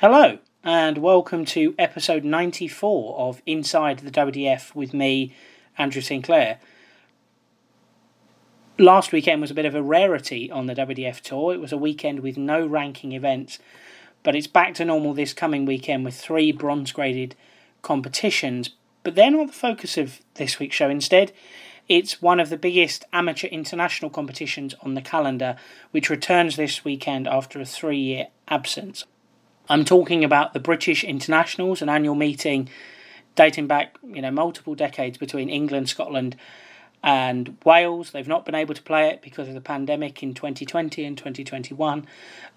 Hello, and welcome to episode 94 of Inside the WDF with me, Andrew Sinclair. Last weekend was a bit of a rarity on the WDF tour. It was a weekend with no ranking events, but it's back to normal this coming weekend with three bronze graded competitions. But they're not the focus of this week's show. Instead, it's one of the biggest amateur international competitions on the calendar, which returns this weekend after a three year absence. I'm talking about the British Internationals, an annual meeting dating back, you know, multiple decades between England, Scotland, and Wales. They've not been able to play it because of the pandemic in 2020 and 2021,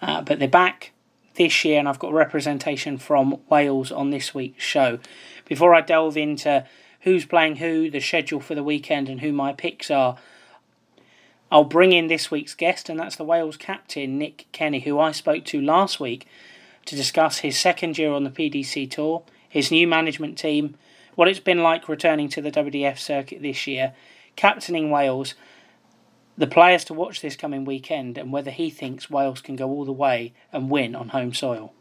uh, but they're back this year, and I've got representation from Wales on this week's show. Before I delve into who's playing who, the schedule for the weekend, and who my picks are, I'll bring in this week's guest, and that's the Wales captain, Nick Kenny, who I spoke to last week to discuss his second year on the PDC Tour, his new management team, what it's been like returning to the WDF circuit this year, captaining Wales, the players to watch this coming weekend, and whether he thinks Wales can go all the way and win on home soil.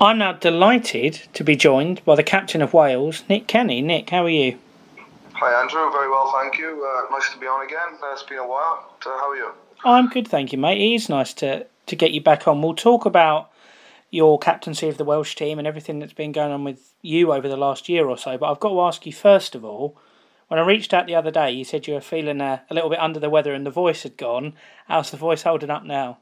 I'm now delighted to be joined by the captain of Wales, Nick Kenny. Nick, how are you? Hi, Andrew. Very well, thank you. Uh, nice to be on again. Uh, it's been a while. Uh, how are you? I'm good, thank you, mate. It is nice to, to get you back on. We'll talk about your captaincy of the Welsh team and everything that's been going on with you over the last year or so. But I've got to ask you first of all, when I reached out the other day, you said you were feeling uh, a little bit under the weather and the voice had gone. How's the voice holding up now?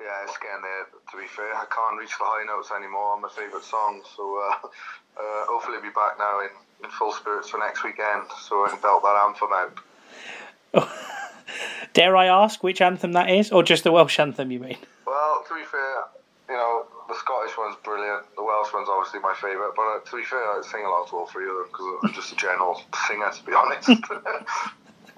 Yeah, it's getting there. To be fair, I can't reach the high notes anymore on my favourite songs. So uh, uh, hopefully, I'll be back now in, in full spirits for next weekend, so I can belt that anthem out. Dare I ask which anthem that is, or just the Welsh anthem? You mean? Well, to be fair, you know the Scottish one's brilliant. The Welsh one's obviously my favourite. But uh, to be fair, I sing along to all three of them because I'm just a general singer, to be honest.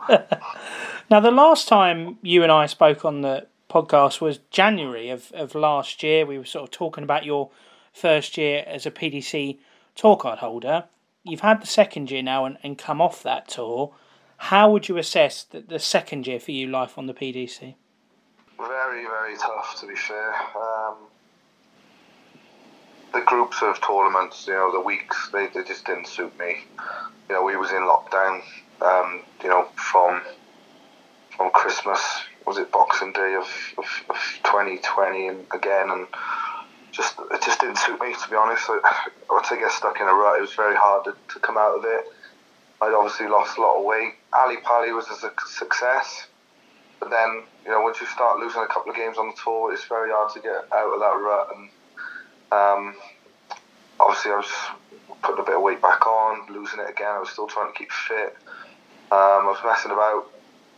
now, the last time you and I spoke on the podcast was January of, of last year. We were sort of talking about your first year as a PDC tour card holder. You've had the second year now and, and come off that tour. How would you assess the, the second year for you life on the PDC? Very, very tough to be fair. Um, the groups of tournaments, you know, the weeks, they, they just didn't suit me. You know, we was in lockdown, um, you know, from from Christmas was it Boxing Day of, of, of 2020 and again and just it just didn't suit me to be honest. I, once I get stuck in a rut, it was very hard to, to come out of it. I'd obviously lost a lot of weight. Ali Pali was a success, but then you know once you start losing a couple of games on the tour, it's very hard to get out of that rut. And um, obviously, I was putting a bit of weight back on, losing it again. I was still trying to keep fit. Um, I was messing about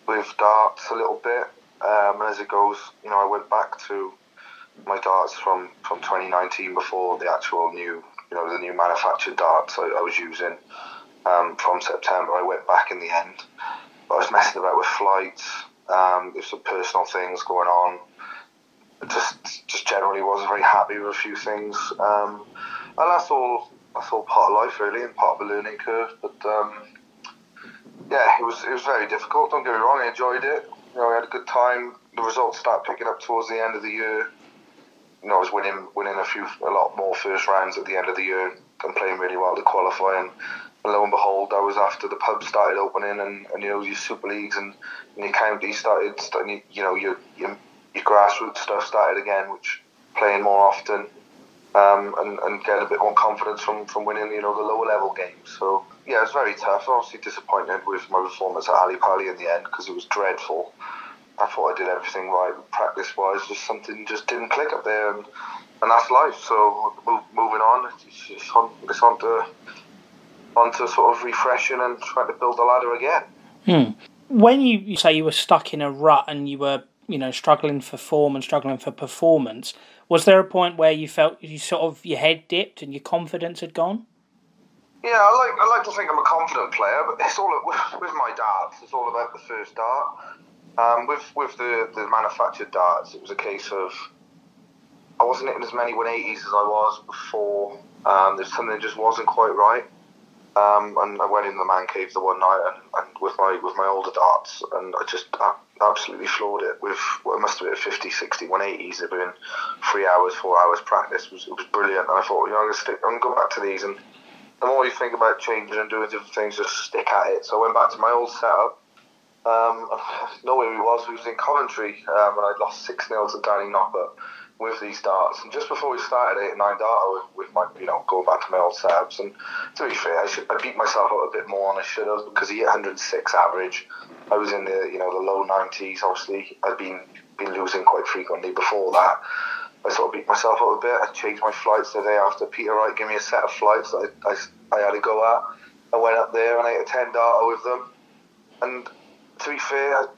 with darts a little bit. Um, and as it goes, you know, I went back to my darts from, from 2019 before the actual new, you know, the new manufactured darts I, I was using um, from September. I went back in the end. I was messing about with flights. Um, there's some personal things going on. just, just generally wasn't very happy with a few things. Um, and that's all. That's all part of life, really, and part of the learning curve. But um, yeah, it was it was very difficult. Don't get me wrong, I enjoyed it. You know, I had a good time. The results start picking up towards the end of the year. You know, I was winning winning a few a lot more first rounds at the end of the year and playing really well to qualify. And lo and behold, I was after the pubs started opening and, and you know your super leagues and, and your counties started, starting, you know your, your your grassroots stuff started again, which playing more often. Um, and, and get a bit more confidence from, from winning, you know, the lower level games. So yeah, it was very tough. Obviously disappointed with my performance at Ali Pali in the end because it was dreadful. I thought I did everything right practice wise. Just something just didn't click up there, and, and that's life. So move, moving on, it's, it's on it's on to on to sort of refreshing and trying to build the ladder again. Hmm. When you, you say you were stuck in a rut and you were you know struggling for form and struggling for performance, was there a point where you felt you sort of your head dipped and your confidence had gone? Yeah, I like I like to think I'm a confident player, but it's all with, with my darts. It's all about the first dart. Um, with with the, the manufactured darts, it was a case of I wasn't hitting as many 180s as I was before. Um, there's something that just wasn't quite right. Um, and I went in the man cave the one night and, and with my with my older darts, and I just absolutely floored it with what must have been 50, 60, 180s. It'd been three hours, four hours practice. It was, it was brilliant. And I thought, you know, I'm going to stick, I'm going go back to these. And the more you think about changing and doing different things, just stick at it. So I went back to my old setup. Um, know where he was. He was in Coventry, um, and I'd lost 6 0 to Danny Noppert with these darts. And just before we started eight and nine data with, with my, you know, going back to my old setups. And to be fair, I, should, I beat myself up a bit more than I should have because he hit 106 average. I was in the, you know, the low 90s. Obviously, I'd been been losing quite frequently before that. I sort of beat myself up a bit. I changed my flights the day after. Peter Wright gave me a set of flights that I, I, I had to go at. I went up there and I ate a 10 data with them. And to be fair,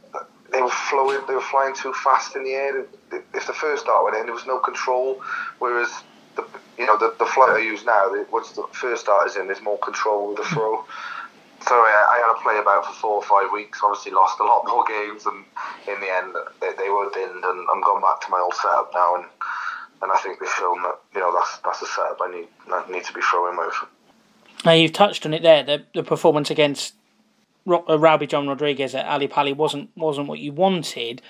they were flowing, they were flying too fast in the air. If the first dart went in, there was no control. Whereas the you know the, the flight I use now, once the first dart is in, there's more control with the throw. So yeah, I had to play about for four or five weeks. Obviously, lost a lot more games, and in the end, they, they were dinned. And I'm going back to my old setup now, and and I think they've shown that you know that's that's the setup I need I need to be throwing with. Now you've touched on it there. The the performance against uh, John Rodriguez at Ali Pali wasn't wasn't what you wanted,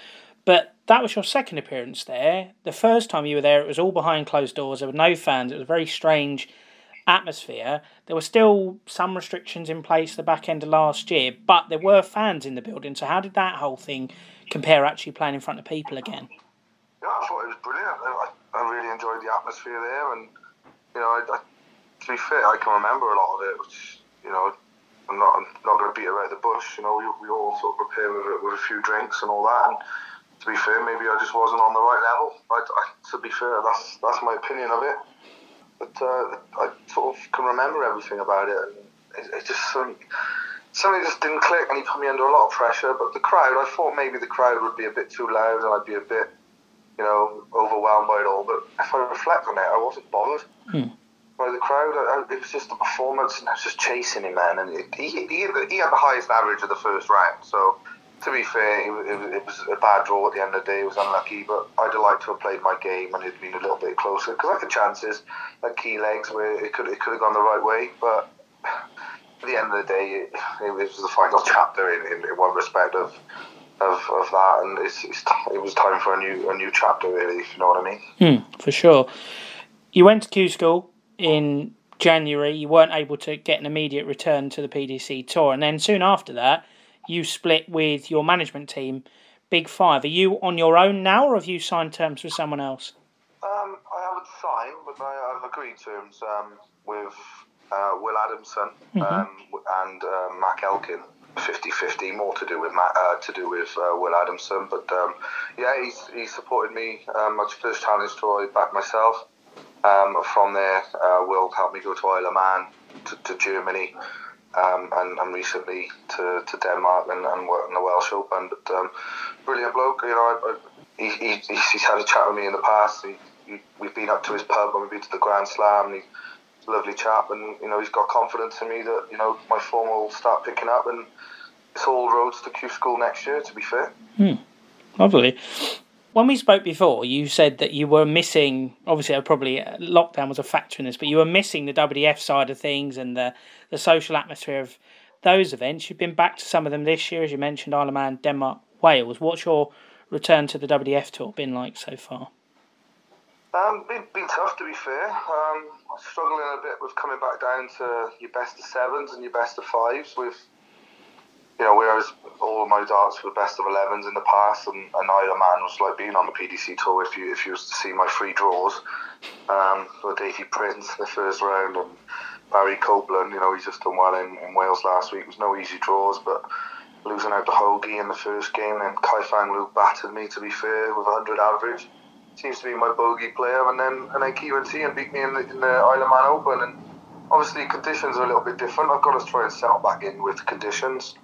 but that was your second appearance there. The first time you were there, it was all behind closed doors. There were no fans. It was a very strange atmosphere. There were still some restrictions in place the back end of last year, but there were fans in the building. So how did that whole thing compare actually playing in front of people again? Yeah, I thought it was brilliant. I, really enjoyed the atmosphere there, and you know, I, I, to be fair, I can remember a lot of it, which you know I'm not I'm not going to beat around the bush. You know, we, we all sort of prepare with with a few drinks and all that. And to be fair, maybe I just wasn't on the right level. I, I, to be fair, that's that's my opinion of it. But uh, I sort of can remember everything about it, and it, it just something, something just didn't click, and he put me under a lot of pressure. But the crowd, I thought maybe the crowd would be a bit too loud, and I'd be a bit, you know, overwhelmed by it all. But if I reflect on it, I wasn't bothered. Hmm by the crowd. it was just the performance, and I was just chasing him, man. And it, he, he, he had the highest average of the first round. So, to be fair, it, was a bad draw at the end of the day. It was unlucky, but I'd have liked to have played my game and it'd been a little bit closer because I had chances at key legs where it could it could have gone the right way. But at the end of the day, it, it was the final chapter in, in, in one respect of. Of, of that, and it's, it's, it was time for a new a new chapter, really. If you know what I mean. Hmm, for sure. You went to Q school in January, you weren't able to get an immediate return to the PDC Tour, and then soon after that, you split with your management team, Big Five. Are you on your own now, or have you signed terms with someone else? Um, I haven't signed, but I, have agreed terms um, with uh, Will Adamson mm-hmm. um, and uh, Mac Elkin. 50-50, more to do with Matt, uh, to do with uh, Will Adamson, but um, yeah, he's he supported me. Um, my first challenge tour, I backed myself. Um, from there, uh, Will helped me go to Isle of Man, to, to Germany, um, and, and recently to, to Denmark and, and work in the Welsh Open. But um, brilliant bloke, you know. I, I, he, he, he's had a chat with me in the past. He, he, we've been up to his pub and we've been to the Grand Slam. he's a lovely chap, and you know he's got confidence in me that you know my form will start picking up, and it's all roads to Q School next year. To be fair. Hmm. Lovely when we spoke before, you said that you were missing. Obviously, probably uh, lockdown was a factor in this, but you were missing the WDF side of things and the the social atmosphere of those events. You've been back to some of them this year, as you mentioned, Isle of Man, Denmark, Wales. What's your return to the WDF tour been like so far? Um, been, been tough to be fair. Um, struggling a bit with coming back down to your best of sevens and your best of fives with you know, whereas all my darts were the best of 11s in the past, and, and Isle Man was like being on the PDC tour if you if you was to see my free draws um, for Davy Prince the first round and Barry Copeland, you know, he's just done well in, in Wales last week. It was no easy draws, but losing out to Hoagie in the first game, and Kai Fang Luke battered me to be fair with 100 average. Seems to be my bogey player, and then and then Kieran beat me in the, in the Isle Man Open, and obviously conditions are a little bit different. I've got to try and settle back in with conditions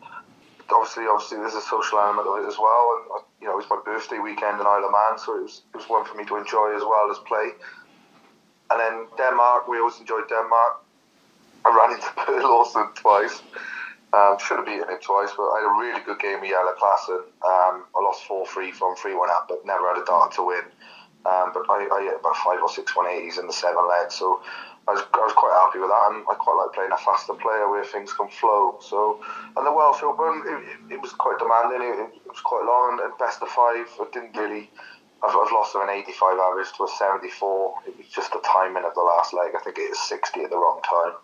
obviously, obviously, there's a social element of it as well. And uh, you know, it was my birthday weekend in Isle of Man, so it was it was one for me to enjoy as well as play. And then Denmark, we always enjoyed Denmark. I ran into Per Laursen twice. Um, should have beaten him twice, but I had a really good game with Jelle Klaasen. Um, I lost 4 3 from 3 1 up, but never had a dart to win. Um, but I, I hit about five or six 180s in the seven legs, so I was, I was quite happy with that, and I quite like playing a faster player where things can flow. So, and the Welsh Open, it, it, it was quite demanding. It, it, was quite long, and best of five. I didn't really. I've, I've lost from an 85 average to a 74. It was just the timing of the last leg. I think it is 60 at the wrong time.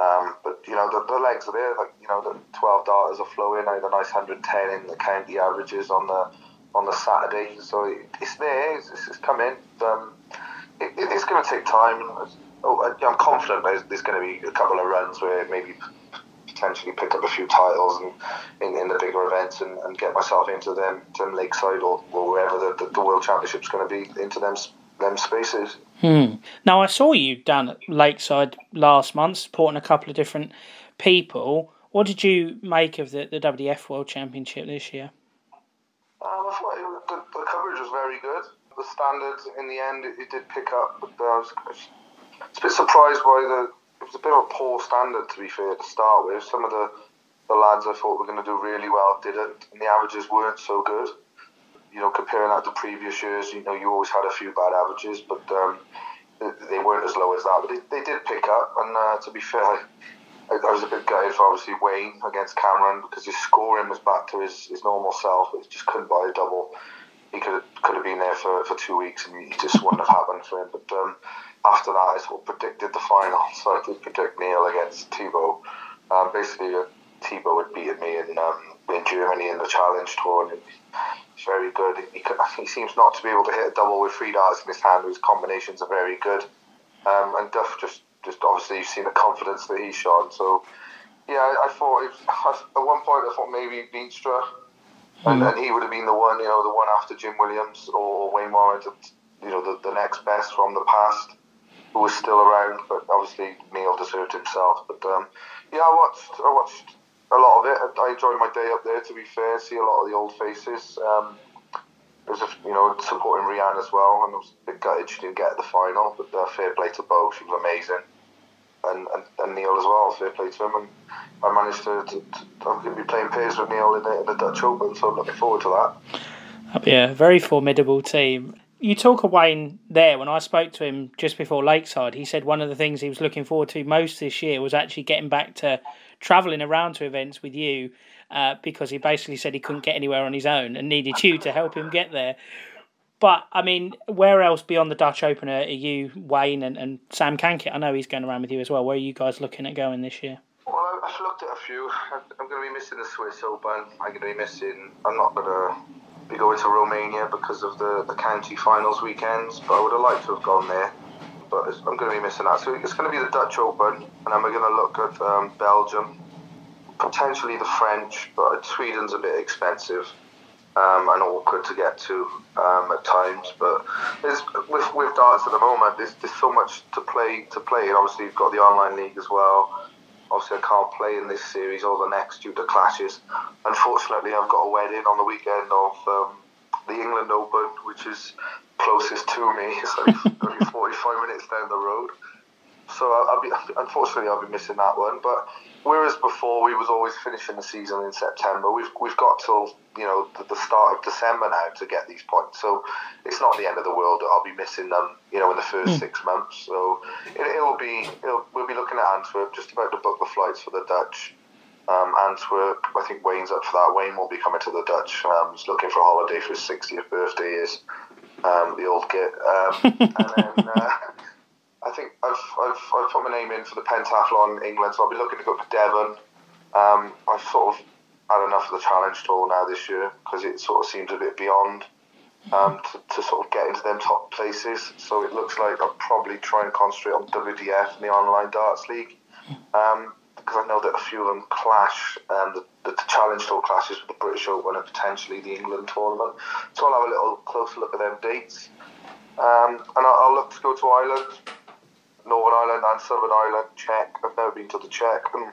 Um, but you know the, the legs are there. Like you know the 12 darters are flowing. I had a nice 110 in the county averages on the on the Saturday. So it, it's there. It's, it's coming. Um, it, it's going to take time oh, I'm confident there's, there's going to be a couple of runs where maybe potentially pick up a few titles and in, in the bigger events and, and get myself into them, them Lakeside or, or wherever the, the, the World Championship's going to be into them them spaces. Hmm. Now I saw you down at Lakeside last month supporting a couple of different people. What did you make of the, the WDF World Championship this year? Um, I thought it, the, the coverage was very good. The standards in the end it, it did pick up, but I was a bit surprised by the. It was a bit of a poor standard, to be fair, to start with. Some of the, the lads I thought were going to do really well didn't, and the averages weren't so good. You know, comparing that to previous years, you know, you always had a few bad averages, but um, they weren't as low as that. But they, they did pick up, and uh, to be fair, I, I, was a bit gutted for obviously Wayne against Cameron because his scoring was back to his, his normal self, but he just couldn't buy a double. He could could have been there for, for two weeks, and it just wouldn't have happened for him. But um, after that, I sort of predicted the final. So I did predict Neil against Thibault. Um, basically, uh, Thibault had beaten me in um, in Germany in the Challenge Tour, and he's very good. He, he, seems not to be able to hit a double with three darts in his hand. His combinations are very good, um, and Duff just just obviously you've seen the confidence that he's shown. So yeah, I, I thought was, at one point I thought maybe Veenstra. And, mm. and he would have been the one, you know, the one after Jim Williams or Wayne Warren, you know, the, the next best from the past who was still around, but obviously Neil deserved himself. But um, yeah, I watched I watched a lot of it. I enjoyed my day up there. To be fair, see a lot of the old faces. Um, was a, you know supporting Rhian as well, and I was a bit gutted she didn't get the final. But uh, fair play to both, she was amazing, and, and, and Neil as well. Fair play to him, and I managed to. to, to I'm going to be playing pairs with Neil in the, in the Dutch Open, so I'm looking forward to that. Be a very formidable team you talk of Wayne there. When I spoke to him just before Lakeside, he said one of the things he was looking forward to most this year was actually getting back to travelling around to events with you, uh, because he basically said he couldn't get anywhere on his own and needed you to help him get there. But I mean, where else beyond the Dutch Open are you, Wayne, and, and Sam Kankit? I know he's going around with you as well. Where are you guys looking at going this year? Well, I've looked at a few. I'm going to be missing the Swiss Open. I'm going to be missing. I'm not going to be going to Romania because of the, the county finals weekends, but I would have liked to have gone there. But I'm going to be missing that. So it's going to be the Dutch Open, and then we're going to look at um, Belgium, potentially the French, but Sweden's a bit expensive um, and awkward to get to um, at times. But with, with darts at the moment, there's, there's so much to play to play, and obviously you've got the online league as well. Obviously, I can't play in this series or the next due to clashes. Unfortunately, I've got a wedding on the weekend of um, the England Open, which is closest to me. It's like only 45 minutes down the road. So I'll be unfortunately I'll be missing that one. But whereas before we was always finishing the season in September, we've we've got till you know the, the start of December now to get these points. So it's not the end of the world. I'll be missing them, you know, in the first mm. six months. So it, will be it'll, we'll be looking at Antwerp, just about to book the flights for the Dutch. Um, Antwerp, I think Wayne's up for that. Wayne will be coming to the Dutch. Um, he's looking for a holiday for his 60th birthday. Is um, the old git. Um, and then. Uh, I think I've, I've, I've put my name in for the pentathlon England, so I'll be looking to go to Devon. Um, I've sort of had enough of the challenge tour now this year because it sort of seems a bit beyond um, to, to sort of get into them top places. So it looks like I'll probably try and concentrate on WDF and the online darts league because um, I know that a few of them clash. Um, the, the challenge tour clashes with the British Open and potentially the England tournament. So I'll have a little closer look at them dates. Um, and I'll, I'll look to go to Ireland Northern Ireland and Southern Ireland, Czech. I've never been to the Czech. And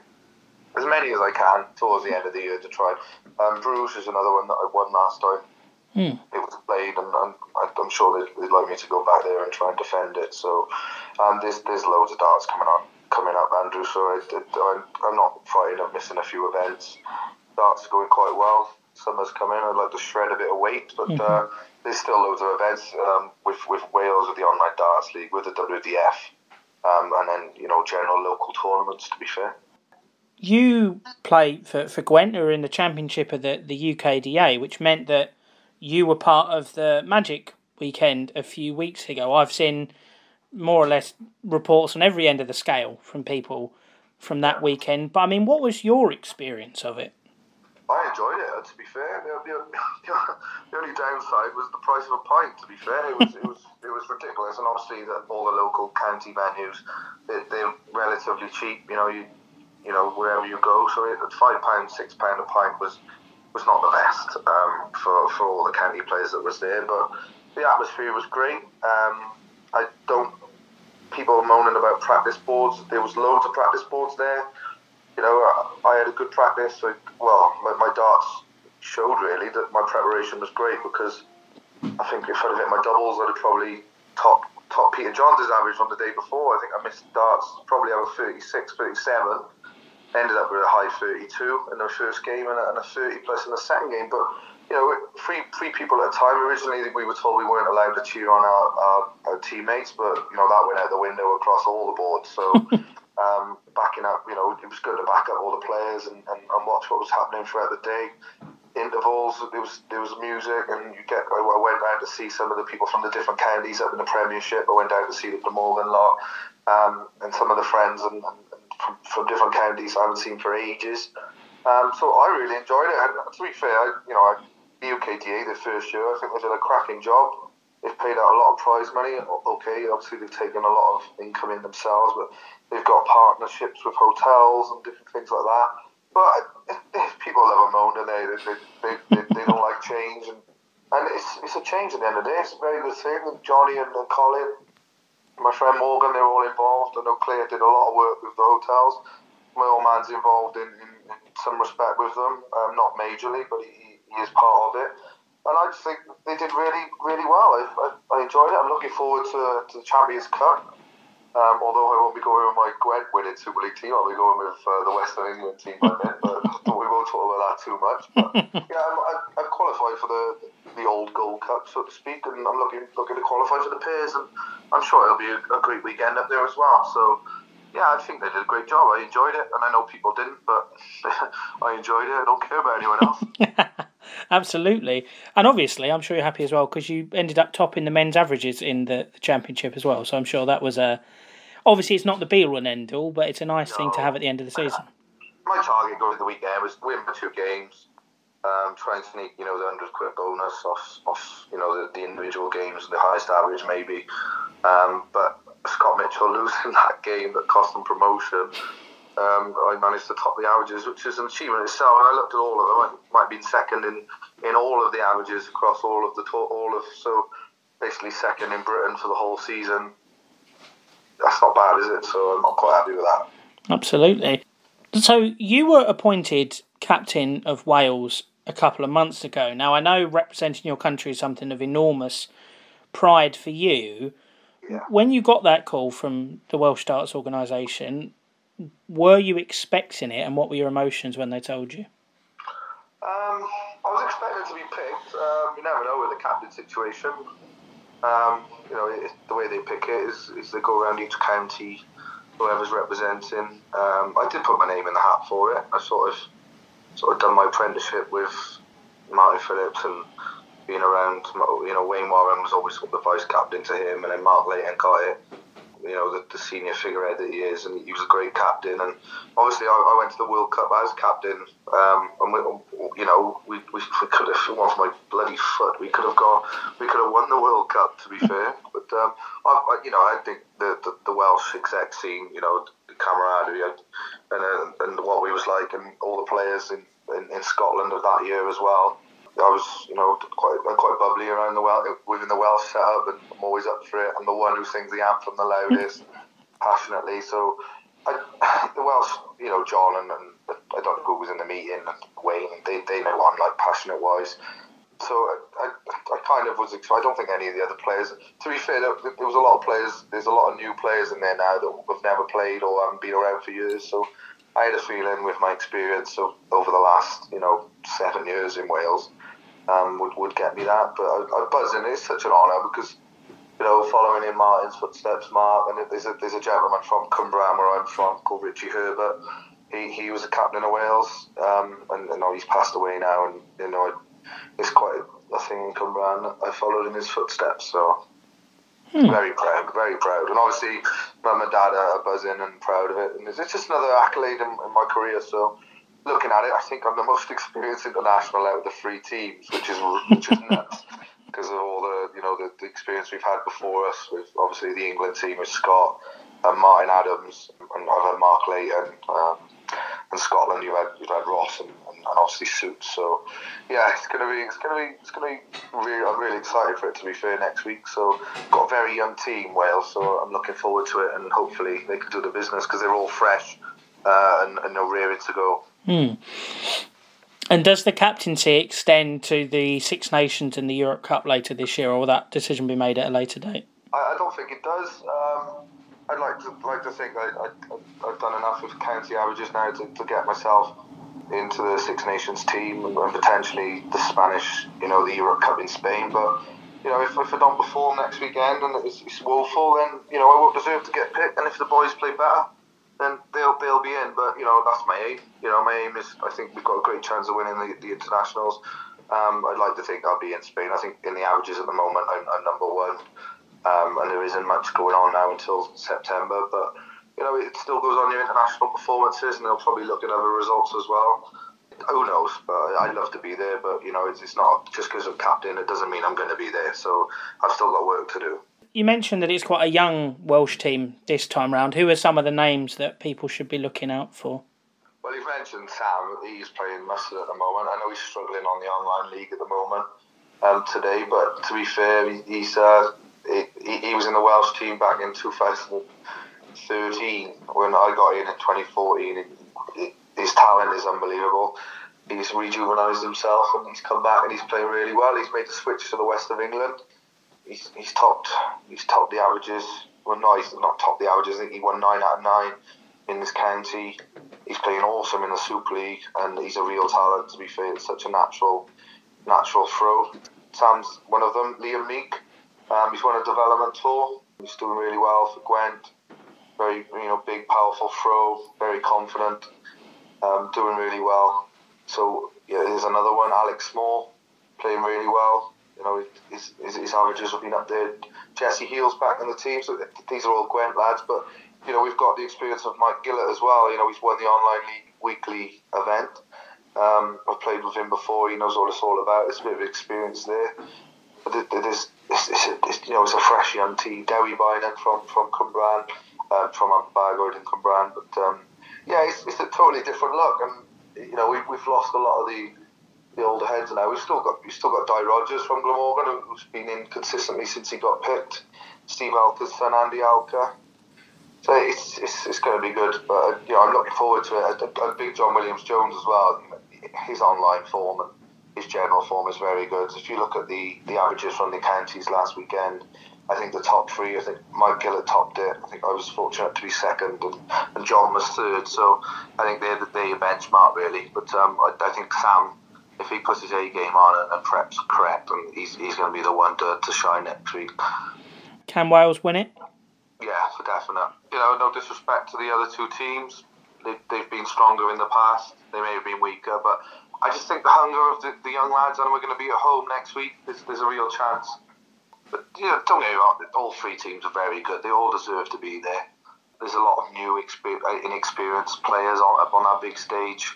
as many as I can towards the end of the year to try. Um, Bruges is another one that I won last time. Mm. It was played, and, and I'm sure they'd, they'd, like me to go back there and try and defend it. So um, there's there's loads of darts coming on coming up, Andrew. So I, am I'm not frightened of missing a few events. Darts are going quite well. Summer's coming. I'd like to shred a bit of weight, but mm-hmm. uh, there's still loads of events um, with with Wales with the online darts league with the WDF, um, and then you know general local tournaments. To be fair, you play for for Gwent, who are in the championship of the the UKDA, which meant that you were part of the Magic weekend a few weeks ago. I've seen more or less reports on every end of the scale from people from that weekend. But I mean, what was your experience of it? I enjoyed it. To be fair, the, the, the, only downside was the price of a pint. To be fair, it was it was it was ridiculous, and obviously that all the local county venues they, they're relatively cheap. You know, you you know wherever you go. So it, five pound, six pound a pint was was not the best um, for for all the county players that was there, but the atmosphere was great. Um, I don't. People moaning about practice boards. There was loads of practice boards there you know, I, had a good practice. So, well, my, my, darts showed really that my preparation was great because I think if I'd have hit my doubles, I'd have probably top top Peter Johns' average on the day before. I think I missed darts probably over 36, 37. Ended up with a high 32 in the first game and a, and a 30 plus in the second game. But you know, three three people at a time. Originally, we were told we weren't allowed to cheer on our, our, our teammates, but you know that went out the window across all the boards. So um, backing up, you know, it was good to back up all the players and, and, and watch what was happening throughout the day. Intervals, there was there was music, and you get. I went out to see some of the people from the different counties up in the Premiership. I went out to see the Glamorgan lot, um, and some of the friends and, and from, from, different counties I haven't seen for ages. Um, so I really enjoyed it. And to be fair, I, you know, I, the UKDA the first year, I think they did a cracking job. They've paid out a lot of prize money. Okay, obviously they've taken a lot of income in themselves, but they've got partnerships with hotels and different things like that. But if people a moan, and they they, they, they, they don't like change, and, and it's, it's a change at the end of the day. It's a very good thing. And Johnny and, and Colin, my friend Morgan, they're all involved. I know Claire did a lot of work with the hotels. My old man's involved in, in, in some respect with them, um, not majorly, but he, he is part of it. And I just think they did really, really well. I, I, I enjoyed it. I'm looking forward to, to the Champions Cup. Um, although I won't be going with my Gwent winning Super League team, I'll be going with uh, the Western England team I'm in, but we won't talk about that too much. But yeah, I'm, I, I've qualified for the the old Gold Cup, so to speak, and I'm looking looking to qualify for the Pairs, and I'm sure it'll be a, a great weekend up there as well. So yeah, I think they did a great job. I enjoyed it, and I know people didn't, but I enjoyed it. I don't care about anyone else. Absolutely, and obviously, I'm sure you're happy as well because you ended up topping the men's averages in the, the championship as well. So I'm sure that was a obviously it's not the be all and end all, but it's a nice no. thing to have at the end of the season. My target going into the weekend was win two games, um, try and sneak you know the hundred quid bonus off off you know the, the individual games, the highest average maybe. Um, but Scott Mitchell losing that game that cost them promotion. Um, I managed to top the averages, which is an achievement itself. And I looked at all of them. I might have been second in, in all of the averages across all of the all of so basically second in Britain for the whole season that's not bad, is it? So I'm, quite happy with that. Absolutely. So you were appointed captain of Wales a couple of months ago. Now I know representing your country is something of enormous pride for you. Yeah. When you got that call from the Welsh Darts organisation, were you expecting it, and what were your emotions when they told you? Um, I was expecting to be picked. Um, you never know with the captain situation. Um, you know, it, the way they pick it is, is they go around each county, whoever's representing. Um, I did put my name in the hat for it. I sort of sort of done my apprenticeship with Martin Phillips and being around. You know, Wayne Warren was always the vice captain to him, and then Mark Layton got it you know, the, the senior figurehead that he is, and he was a great captain. And obviously, I, I went to the World Cup as captain, um, and we, you know, we, we, we could have, it was my bloody foot, we could have gone, we could have won the World Cup, to be fair. But um, I, I, you know, I think the, the, the Welsh exec scene, you know, the camaraderie, and uh, and what we was like, and all the players in, in, in Scotland of that year as well. I was, you know, quite uh, quite bubbly around the well within the Welsh setup, and I'm always up for it. I'm the one who sings the anthem the loudest, passionately. So, I, the Welsh, you know, John and, and I don't know who was in the meeting, and Wayne, they, they know what I'm like passionate wise. So I, I, I kind of was. I don't think any of the other players. To be fair, there, there was a lot of players. There's a lot of new players in there now that have never played or haven't been around for years. So I had a feeling with my experience of over the last, you know, seven years in Wales um, would, would get me that. But I, I buzz in. It's such an honour because you know, following in Martin's footsteps, Mark, and there's a, there's a gentleman from Cwmbran where I'm from called Richie Herbert. He, he was a captain of Wales, um, and you know he's passed away now, and you know it's quite a, thing in Cwmbran. I followed in his footsteps, so hmm. very proud, very proud, and obviously mum and dad are buzzing and proud of it, and it's just another accolade in, in my career. So looking at it, I think I'm the most experienced international out of the three teams, which is which is nuts because of all the you know the, the, experience we've had before us with obviously the England team with Scott and Martin Adams and I've had Mark Layton um, and Scotland you've had you've had Ross and, and, and obviously Suits so yeah it's gonna be it's gonna be it's gonna be really I'm really excited for it to be fair next week so got a very young team Wales so I'm looking forward to it and hopefully they can do the business because they're all fresh uh, and, and they're rearing to go. Hmm. And does the captaincy extend to the Six Nations and the Europe Cup later this year, or will that decision be made at a later date? I, I don't think it does. Um, I'd like to like to think I, have done enough with county averages now to, to get myself into the Six Nations team and, and potentially the Spanish, you know, the Europe Cup in Spain. But you know, if, if I don't perform next weekend and it's, it's woeful, then you know I won't deserve to get picked. And if the boys play better, then they'll they'll be in. But you know that's my aim. You know my aim is I think we've got a great chance of winning the, the internationals. Um, I'd like to think I'll be in Spain. I think in the averages at the moment I'm, I'm number one, um, and there isn't much going on now until September. But you know it still goes on your international performances, and they'll probably look at other results as well. Who knows? But I'd love to be there. But you know it's, it's not just because I'm captain. It doesn't mean I'm going to be there. So I've still got work to do you mentioned that it's quite a young Welsh team this time round. Who are some of the names that people should be looking out for? Well, you've mentioned Sam. He's playing Muscle at the moment. I know he's struggling on the online league at the moment um, today, but to be fair, he's uh, he, he was in the Welsh team back in 2013 when I got in in 2014. His talent is unbelievable. He's rejuvenised himself and he's come back and he's playing really well. He's made the switch to the west of England he's, he's topped he's topped the averages. Well, no, he's not topped the averages. I think he won nine out of nine in this county. He's playing awesome in the Super League, and he's a real talent. To be fair, it's such a natural natural throw. Sam's one of them. Liam Meek, um, he's won a development tour. He's doing really well for Gwent. Very you know big, powerful throw. Very confident. Um, doing really well. So yeah, there's another one. Alex Small playing really well. You know, his, his, his averages have been up there. Jesse Heel's back in the team, so these are all Gwent lads. But you know, we've got the experience of Mike Gillett as well. You know, he's won the online league weekly event. Um, I've played with him before. He knows what it's all about. There's a bit of experience there. But is, it's, it's, a, you know, it's a fresh young team. Dewi Bynum from from Cwmbran, uh, from Bangor in Cwmbran. But um, yeah, it's, it's a totally different look. And you know, we, we've lost a lot of the the older heads and now. We've still got we've still got Di Rogers from Glamorgan who's been in consistently since he got picked. Steve Alker's son, Andy Alker. So it's, it's, it's going to be good, but you know I'm looking forward to it. A, big John Williams Jones as well. His online form and his general form is very good. If you look at the, the averages from the counties last weekend, I think the top three. I think Mike Gillett topped it. I think I was fortunate to be second, and, and John was third. So I think they're the, they're your benchmark really. But um, I, I think Sam if he puts his A game on and, and preps correct, and he's, he's going to be the one to, to shine next week. Can Wales win it? Yeah, for definite. You know, no disrespect to the other two teams. They, they've been stronger in the past. They may have been weaker, but I just think the hunger of the, the young lads, and we're going to be at home next week, there's, there's a real chance. But, you know, don't get me wrong, all three teams are very good. They all deserve to be there. There's a lot of new, uh, inexperienced players on, up on that big stage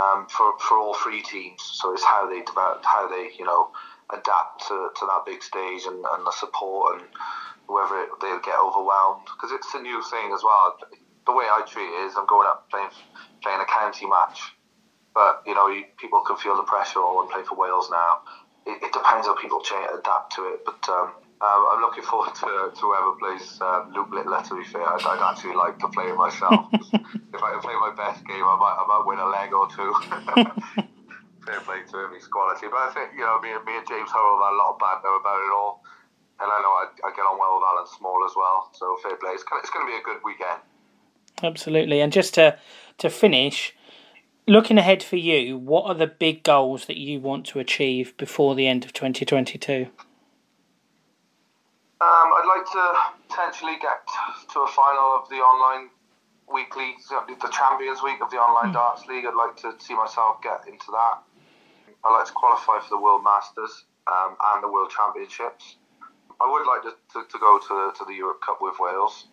um, for, for all three teams. So it's how they develop, how they you know adapt to, to that big stage and, and the support and whether it, they'll get overwhelmed because it's a new thing as well. The way I treat it is I'm going up playing playing a county match, but you know you, people can feel the pressure when playing for Wales now. It, it depends how people change, adapt to it, but. Um, um, I'm looking forward to, to whoever plays um, Luke Littler. To be fair, I'd, I'd actually like to play it myself. if I can play my best game, I might I might win a leg or two. fair play to him, he's quality. But I think you know me and me and James Hurrell had a lot of banter about it all, and I know I, I get on well with Alan Small as well. So fair play. It's, it's going to be a good weekend. Absolutely, and just to to finish, looking ahead for you, what are the big goals that you want to achieve before the end of 2022? Um, I'd like to potentially get to a final of the online weekly, the Champions Week of the Online mm. Darts League. I'd like to see myself get into that. I'd like to qualify for the World Masters um, and the World Championships. I would like to, to, to, go to, to the Europe Cup with Wales.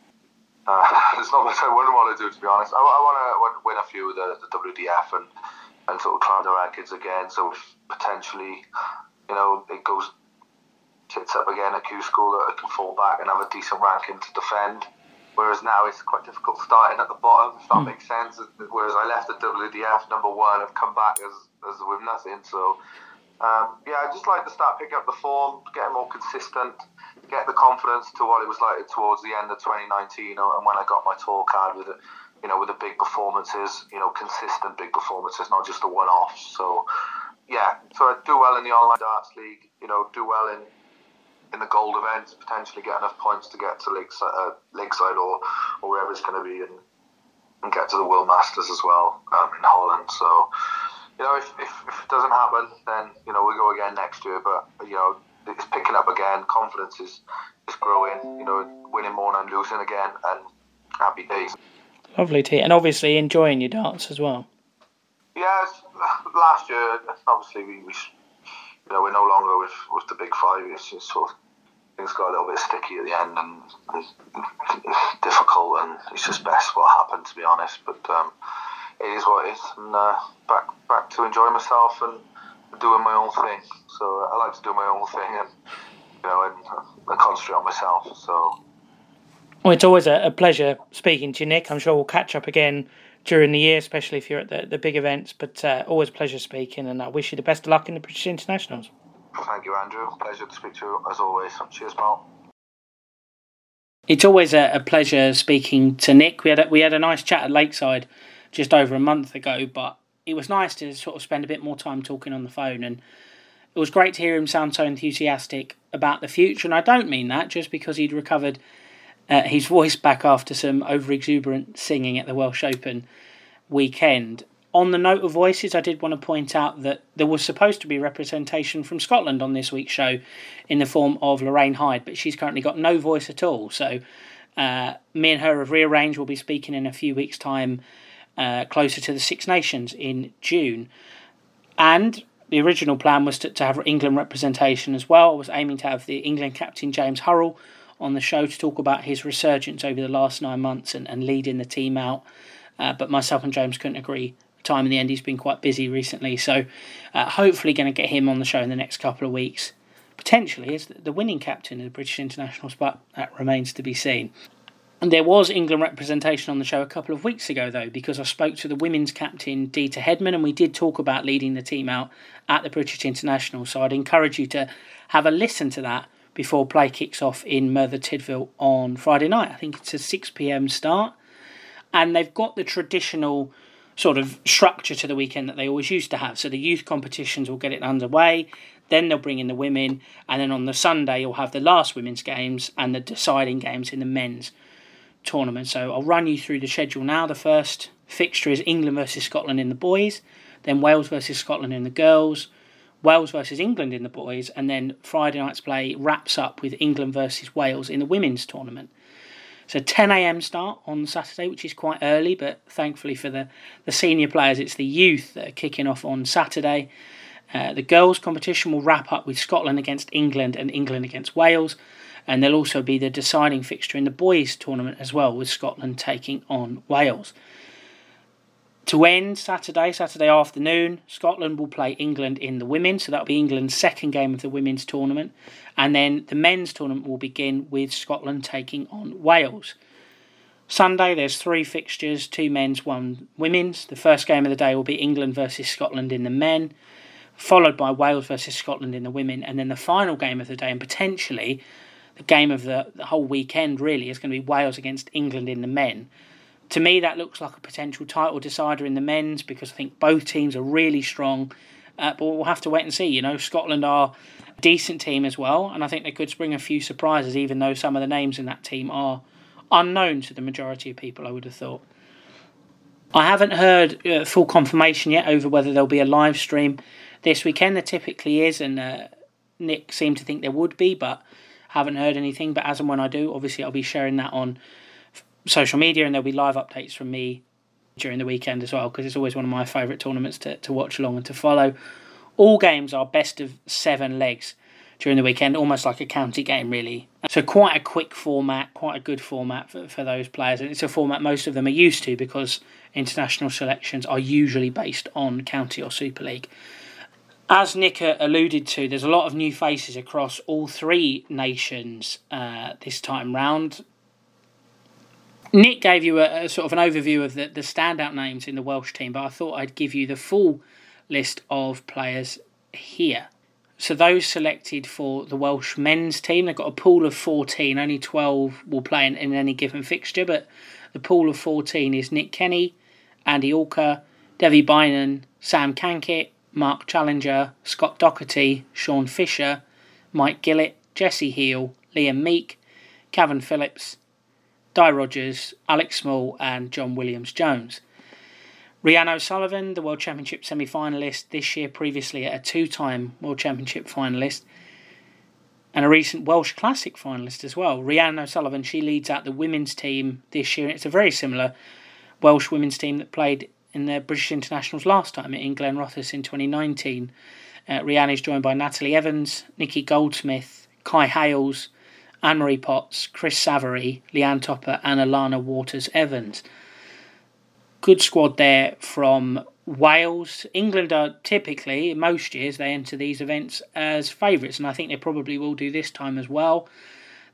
Uh, there's not much I wouldn't want to do, to be honest. I, I want to win a few of the, the WDF and, and sort of climb the rankings again. So potentially, you know, it goes up again at Q school that I can fall back and have a decent ranking to defend. Whereas now it's quite difficult starting at the bottom, if that mm. makes sense. Whereas I left the WDF number one, I've come back as, as with nothing. So, um, yeah, I just like to start picking up the form, getting more consistent, get the confidence to what it was like towards the end of 2019 and when I got my tour card with it, you know, with the big performances, you know, consistent big performances, not just the one off. So, yeah, so I do well in the online darts league, you know, do well in in the gold events, potentially get enough points to get to Lakeside, uh, Lakeside or, or wherever it's going to be, and, and get to the World Masters as well um, in Holland. So, you know, if, if, if, it doesn't happen, then, you know, we'll go again next year. But, you know, it's picking up again. Confidence is, is growing, you know, winning more than losing again, and happy days. Lovely, T. And obviously enjoying your dance as well. Yes, last year, obviously, we, we you know, we're no longer with, with the big five. It's just sort of things got a little bit sticky at the end, and it's, difficult, and it's just best what happened, to be honest. But um, it is what it is, and uh, back back to enjoy myself and doing my own thing. So I like to do my own thing, and you know, and I concentrate on myself. So. Well, it's always a, a pleasure speaking to you, Nick. I'm sure we'll catch up again during the year, especially if you're at the, the big events. But uh, always a pleasure speaking, and I wish you the best of luck in the British Internationals. Thank you, Andrew. Pleasure to speak to you as always. Cheers, pal. It's always a, a pleasure speaking to Nick. We had a, we had a nice chat at Lakeside just over a month ago, but it was nice to sort of spend a bit more time talking on the phone and it was great to hear him sound so enthusiastic about the future and I don't mean that just because he'd recovered uh, his voice back after some over exuberant singing at the Welsh Open weekend. On the note of voices, I did want to point out that there was supposed to be representation from Scotland on this week's show in the form of Lorraine Hyde, but she's currently got no voice at all. So uh, me and her have rearranged. We'll be speaking in a few weeks' time uh, closer to the Six Nations in June. And the original plan was to, to have England representation as well. I was aiming to have the England captain James Hurrell on the show to talk about his resurgence over the last nine months and, and leading the team out. Uh, but myself and James couldn't agree. Time in the end, he's been quite busy recently, so uh, hopefully going to get him on the show in the next couple of weeks. Potentially as the winning captain of the British internationals, but that remains to be seen. And there was England representation on the show a couple of weeks ago, though, because I spoke to the women's captain, Deta Hedman, and we did talk about leading the team out at the British International. So I'd encourage you to have a listen to that before play kicks off in Merthyr Tydfil on Friday night. I think it's a 6 pm start. And they've got the traditional sort of structure to the weekend that they always used to have. So the youth competitions will get it underway, then they'll bring in the women, and then on the Sunday you'll have the last women's games and the deciding games in the men's tournament. So I'll run you through the schedule now. The first fixture is England versus Scotland in the boys, then Wales versus Scotland in the girls, Wales versus England in the boys, and then Friday night's play wraps up with England versus Wales in the women's tournament. So 10 a.m. start on Saturday, which is quite early, but thankfully for the, the senior players, it's the youth that are kicking off on Saturday. Uh, the girls' competition will wrap up with Scotland against England and England against Wales, and there'll also be the deciding fixture in the boys' tournament as well, with Scotland taking on Wales. To end Saturday, Saturday afternoon, Scotland will play England in the women, so that'll be England's second game of the women's tournament. And then the men's tournament will begin with Scotland taking on Wales. Sunday, there's three fixtures two men's, one women's. The first game of the day will be England versus Scotland in the men, followed by Wales versus Scotland in the women. And then the final game of the day, and potentially the game of the, the whole weekend, really, is going to be Wales against England in the men to me, that looks like a potential title decider in the men's because I think both teams are really strong. Uh, but we'll have to wait and see. You know, Scotland are a decent team as well, and I think they could spring a few surprises, even though some of the names in that team are unknown to the majority of people, I would have thought. I haven't heard uh, full confirmation yet over whether there'll be a live stream this weekend. There typically is, and uh, Nick seemed to think there would be, but haven't heard anything. But as and when I do, obviously I'll be sharing that on social media, and there'll be live updates from me during the weekend as well, because it's always one of my favourite tournaments to, to watch along and to follow. All games are best of seven legs during the weekend, almost like a county game, really. So, quite a quick format, quite a good format for, for those players. And it's a format most of them are used to because international selections are usually based on county or Super League. As Nick alluded to, there's a lot of new faces across all three nations uh, this time round. Nick gave you a, a, sort of an overview of the, the standout names in the Welsh team, but I thought I'd give you the full list of players here. So those selected for the Welsh men's team, they've got a pool of 14. Only 12 will play in, in any given fixture, but the pool of 14 is Nick Kenny, Andy Alker, Devi Beynon, Sam Cankett, Mark Challenger, Scott Docherty, Sean Fisher, Mike Gillett, Jesse Heal, Liam Meek, Cavan Phillips, Di Rogers, Alex Small, and John Williams Jones. Rhian O'Sullivan, the World Championship semi finalist this year, previously a two time World Championship finalist, and a recent Welsh Classic finalist as well. Rhian O'Sullivan, she leads out the women's team this year. It's a very similar Welsh women's team that played in the British internationals last time in Glenrothes in 2019. Uh, is joined by Natalie Evans, Nikki Goldsmith, Kai Hales, Anne Marie Potts, Chris Savary, Leanne Topper, and Alana Waters Evans. Good squad there from Wales. England are typically, most years, they enter these events as favourites, and I think they probably will do this time as well.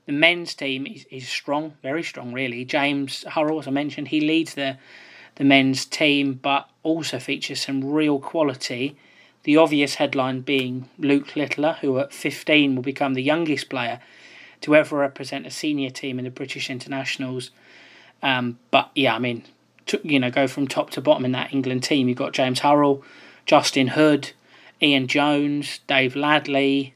The men's team is, is strong, very strong, really. James Hurrell, as I mentioned, he leads the the men's team, but also features some real quality. The obvious headline being Luke Littler, who at 15 will become the youngest player to ever represent a senior team in the British internationals. Um, but yeah, I mean, to, you know, go from top to bottom in that England team. You've got James Hurrell, Justin Hood, Ian Jones, Dave Ladley,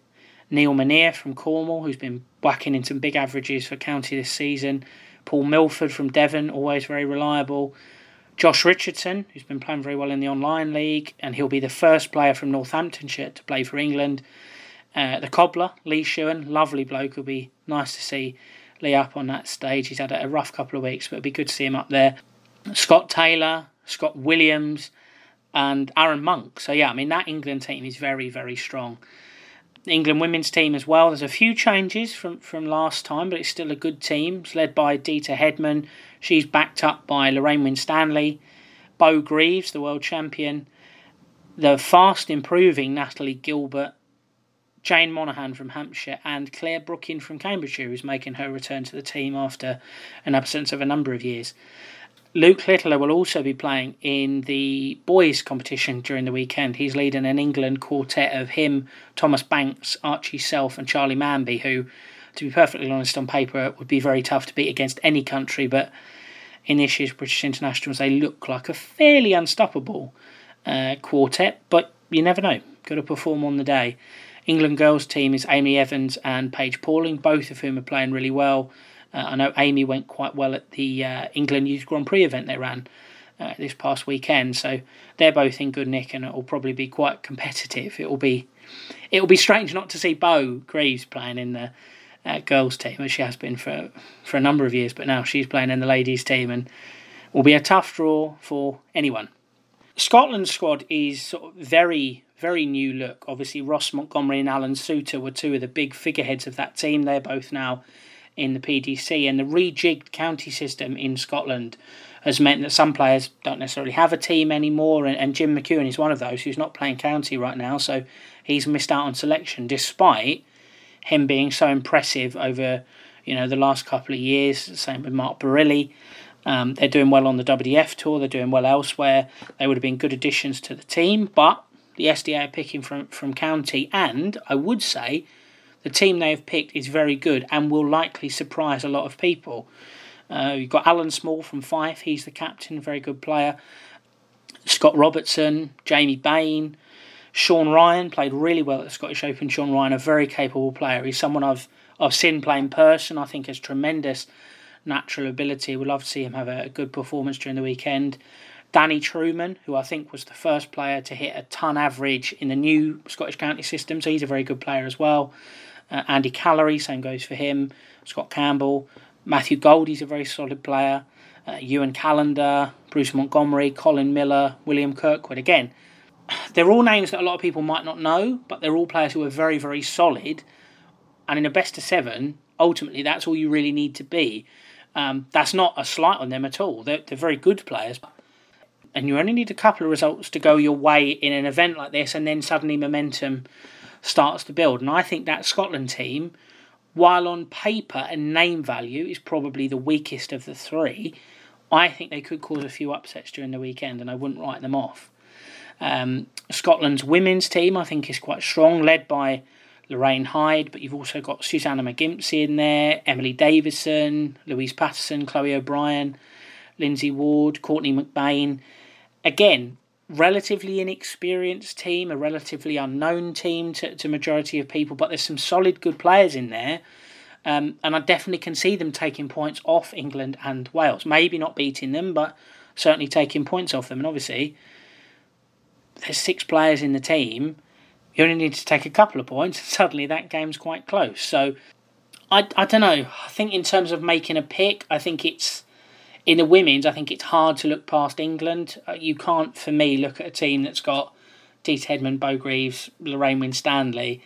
Neil Manier from Cornwall, who's been whacking in some big averages for county this season. Paul Milford from Devon, always very reliable. Josh Richardson, who's been playing very well in the online league, and he'll be the first player from Northamptonshire to play for England. Uh, the cobbler, Lee Shewan, lovely bloke. It'll be nice to see Lee up on that stage. He's had a rough couple of weeks, but it'll be good to see him up there. Scott Taylor, Scott Williams, and Aaron Monk. So, yeah, I mean, that England team is very, very strong. England women's team as well. There's a few changes from, from last time, but it's still a good team. It's led by Deta Hedman, She's backed up by Lorraine Winstanley, Beau Greaves, the world champion, the fast improving Natalie Gilbert, Jane Monaghan from Hampshire, and Claire Brookin from Cambridgeshire, who's making her return to the team after an absence of a number of years. Luke Littler will also be playing in the boys' competition during the weekend. He's leading an England quartet of him, Thomas Banks, Archie Self, and Charlie Manby, who to be perfectly honest, on paper, would be very tough to beat against any country, but in this year's British internationals, they look like a fairly unstoppable uh, quartet, but you never know. Got to perform on the day. England girls team is Amy Evans and Paige Pauling, both of whom are playing really well. Uh, I know Amy went quite well at the uh, England Youth Grand Prix event they ran uh, this past weekend, so they're both in good nick, and it will probably be quite competitive. It will be, it will be strange not to see Beau Greaves playing in the uh, girls team, as she has been for for a number of years. But now she's playing in the ladies team, and will be a tough draw for anyone. Scotland's squad is sort of very very new look. Obviously, Ross Montgomery and Alan Soutar were two of the big figureheads of that team. They're both now in the PDC, and the rejigged county system in Scotland has meant that some players don't necessarily have a team anymore, and, and Jim McEwan is one of those who's not playing county right now, so he's missed out on selection despite him being so impressive over you know the last couple of years. Same with Mark Barilli. Um, they're doing well on the WDF tour. They're doing well elsewhere. They would have been good additions to the team, but the SDA are picking from from county, and I would say the team they have picked is very good and will likely surprise a lot of people. Uh, you've got Alan Small from Fife. He's the captain, very good player. Scott Robertson, Jamie Bain, Sean Ryan played really well at the Scottish Open. Sean Ryan, a very capable player. He's someone I've I've seen play in person. I think has tremendous natural ability. We'd love to see him have a good performance during the weekend. Danny Truman, who I think was the first player to hit a ton average in the new Scottish county system, so he's a very good player as well. Uh, Andy Callery, same goes for him. Scott Campbell, Matthew Goldie's a very solid player. Uh, Ewan Callender, Bruce Montgomery, Colin Miller, William Kirkwood. Again, they're all names that a lot of people might not know, but they're all players who are very, very solid. And in a best of seven, ultimately, that's all you really need to be. Um, that's not a slight on them at all. They're, they're very good players. And you only need a couple of results to go your way in an event like this, and then suddenly momentum starts to build. And I think that Scotland team, while on paper and name value is probably the weakest of the three, I think they could cause a few upsets during the weekend, and I wouldn't write them off. Um, Scotland's women's team, I think, is quite strong, led by Lorraine Hyde, but you've also got Susanna McGimpsey in there, Emily Davison, Louise Patterson, Chloe O'Brien, Lindsay Ward, Courtney McBain. Again, relatively inexperienced team, a relatively unknown team to, to majority of people, but there's some solid good players in there. Um, and I definitely can see them taking points off England and Wales. Maybe not beating them, but certainly taking points off them. And obviously, there's six players in the team. You only need to take a couple of points, and suddenly that game's quite close. So, I, I don't know. I think in terms of making a pick, I think it's in the women's. I think it's hard to look past England. Uh, you can't, for me, look at a team that's got Deta Hedman, Beau Greaves, Lorraine Winstanley,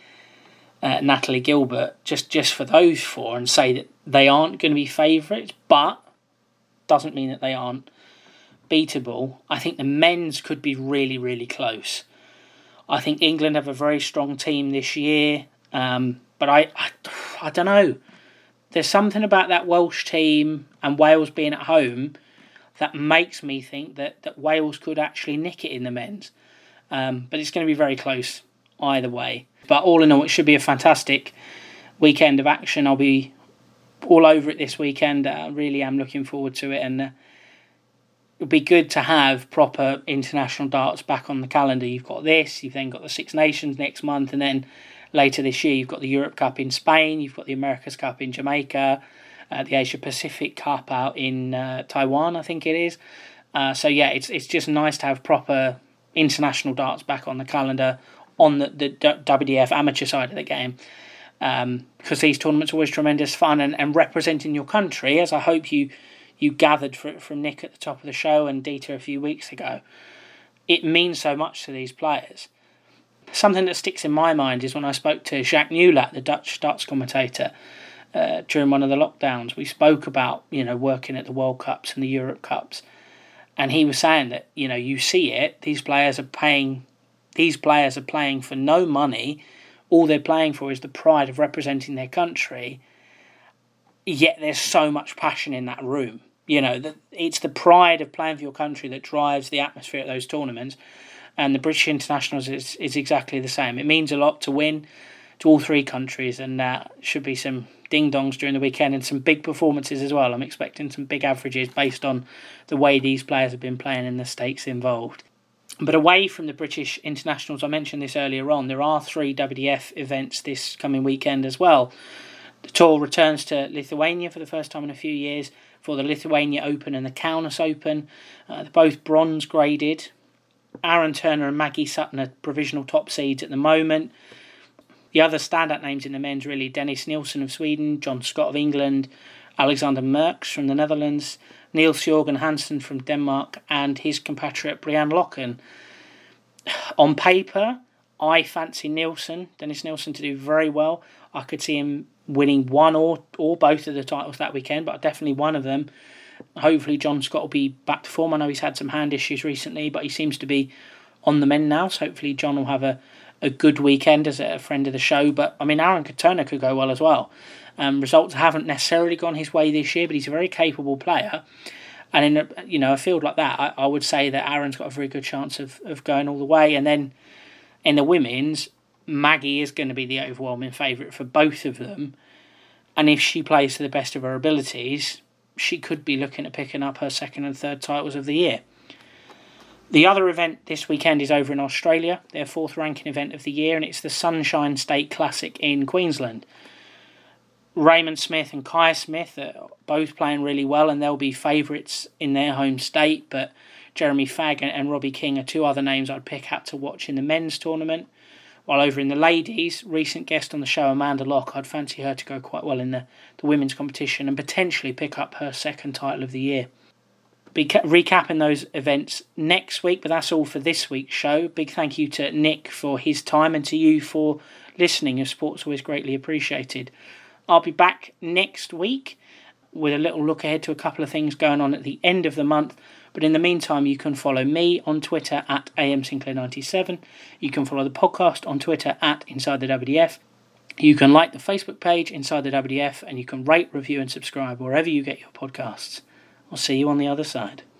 uh, Natalie Gilbert, just just for those four, and say that they aren't going to be favourites. But doesn't mean that they aren't beatable. I think the men's could be really, really close. I think England have a very strong team this year, um, but I, I, I don't know. There's something about that Welsh team and Wales being at home that makes me think that, that Wales could actually nick it in the men's. Um, but it's going to be very close either way. But all in all, it should be a fantastic weekend of action. I'll be all over it this weekend. I really am looking forward to it, and uh, would be good to have proper international darts back on the calendar. You've got this, you've then got the Six Nations next month, and then later this year you've got the Europe Cup in Spain, you've got the America's Cup in Jamaica, uh, the Asia Pacific Cup out in uh, Taiwan, I think it is. Uh, so yeah, it's it's just nice to have proper international darts back on the calendar on the, the WDF amateur side of the game. Um, because these tournaments are always tremendous fun and, and representing your country, as I hope you you gathered from Nick at the top of the show and Deta a few weeks ago, it means so much to these players. Something that sticks in my mind is when I spoke to Jacques Nieuwlaat, the Dutch darts commentator, uh, during one of the lockdowns. We spoke about you know working at the World Cups and the Europe Cups, and he was saying that you know you see it. These players are paying. These players are playing for no money. All they're playing for is the pride of representing their country. Yet there's so much passion in that room you know, that it's the pride of playing for your country that drives the atmosphere at those tournaments. And the British internationals is, is exactly the same. It means a lot to win to all three countries, and uh, should be some ding dongs during the weekend and some big performances as well. I'm expecting some big averages based on the way these players have been playing and the stakes involved. But away from the British internationals, I mentioned this earlier on, there are three WDF events this coming weekend as well. The tour returns to Lithuania for the first time in a few years for the Lithuania Open and the Kaunas Open. Uh, they're both bronze graded. Aaron Turner and Maggie Sutton are provisional top seeds at the moment. The other standout names in the men's really Dennis Nilsson of Sweden, John Scott of England, Alexander Merkx from the Netherlands, Niels Jørgen Hansen from Denmark, and his compatriot Brian Løkken. On paper, I fancy Nilsson, Dennis Nilsson, to do very well. I could see him winning one or or both of the titles that weekend, but definitely one of them. Hopefully, John Scott will be back to form. I know he's had some hand issues recently, but he seems to be on the mend now. So hopefully, John will have a, a good weekend as a friend of the show. But I mean, Aaron Turner could go well as well. Um, results haven't necessarily gone his way this year, but he's a very capable player. And in a, you know a field like that, I, I would say that Aaron's got a very good chance of, of going all the way. And then in the women's, Maggie is going to be the overwhelming favourite for both of them. And if she plays to the best of her abilities, she could be looking at picking up her second and third titles of the year. The other event this weekend is over in Australia, their fourth ranking event of the year, and it's the Sunshine State Classic in Queensland. Raymond Smith and Kai Smith are both playing really well, and they'll be favourites in their home state. But Jeremy Fagg and, and Robbie King are two other names I'd pick out to watch in the men's tournament. While over in the ladies, recent guest on the show, Amanda Locke, I'd fancy her to go quite well in the, the women's competition and potentially pick up her second title of the year. Be ca- recapping those events next week, but that's all for this week's show. Big thank you to Nick for his time and to you for listening. Your support's always greatly appreciated. I'll be back next week with a little look ahead to a couple of things going on at the end of the month. But in the meantime, you can follow me on Twitter at amsinclair97. You can follow the podcast on Twitter at Inside the WDF. You can like the Facebook page Inside the WDF, and you can rate, review, and subscribe wherever you get your podcasts. I'll see you on the other side.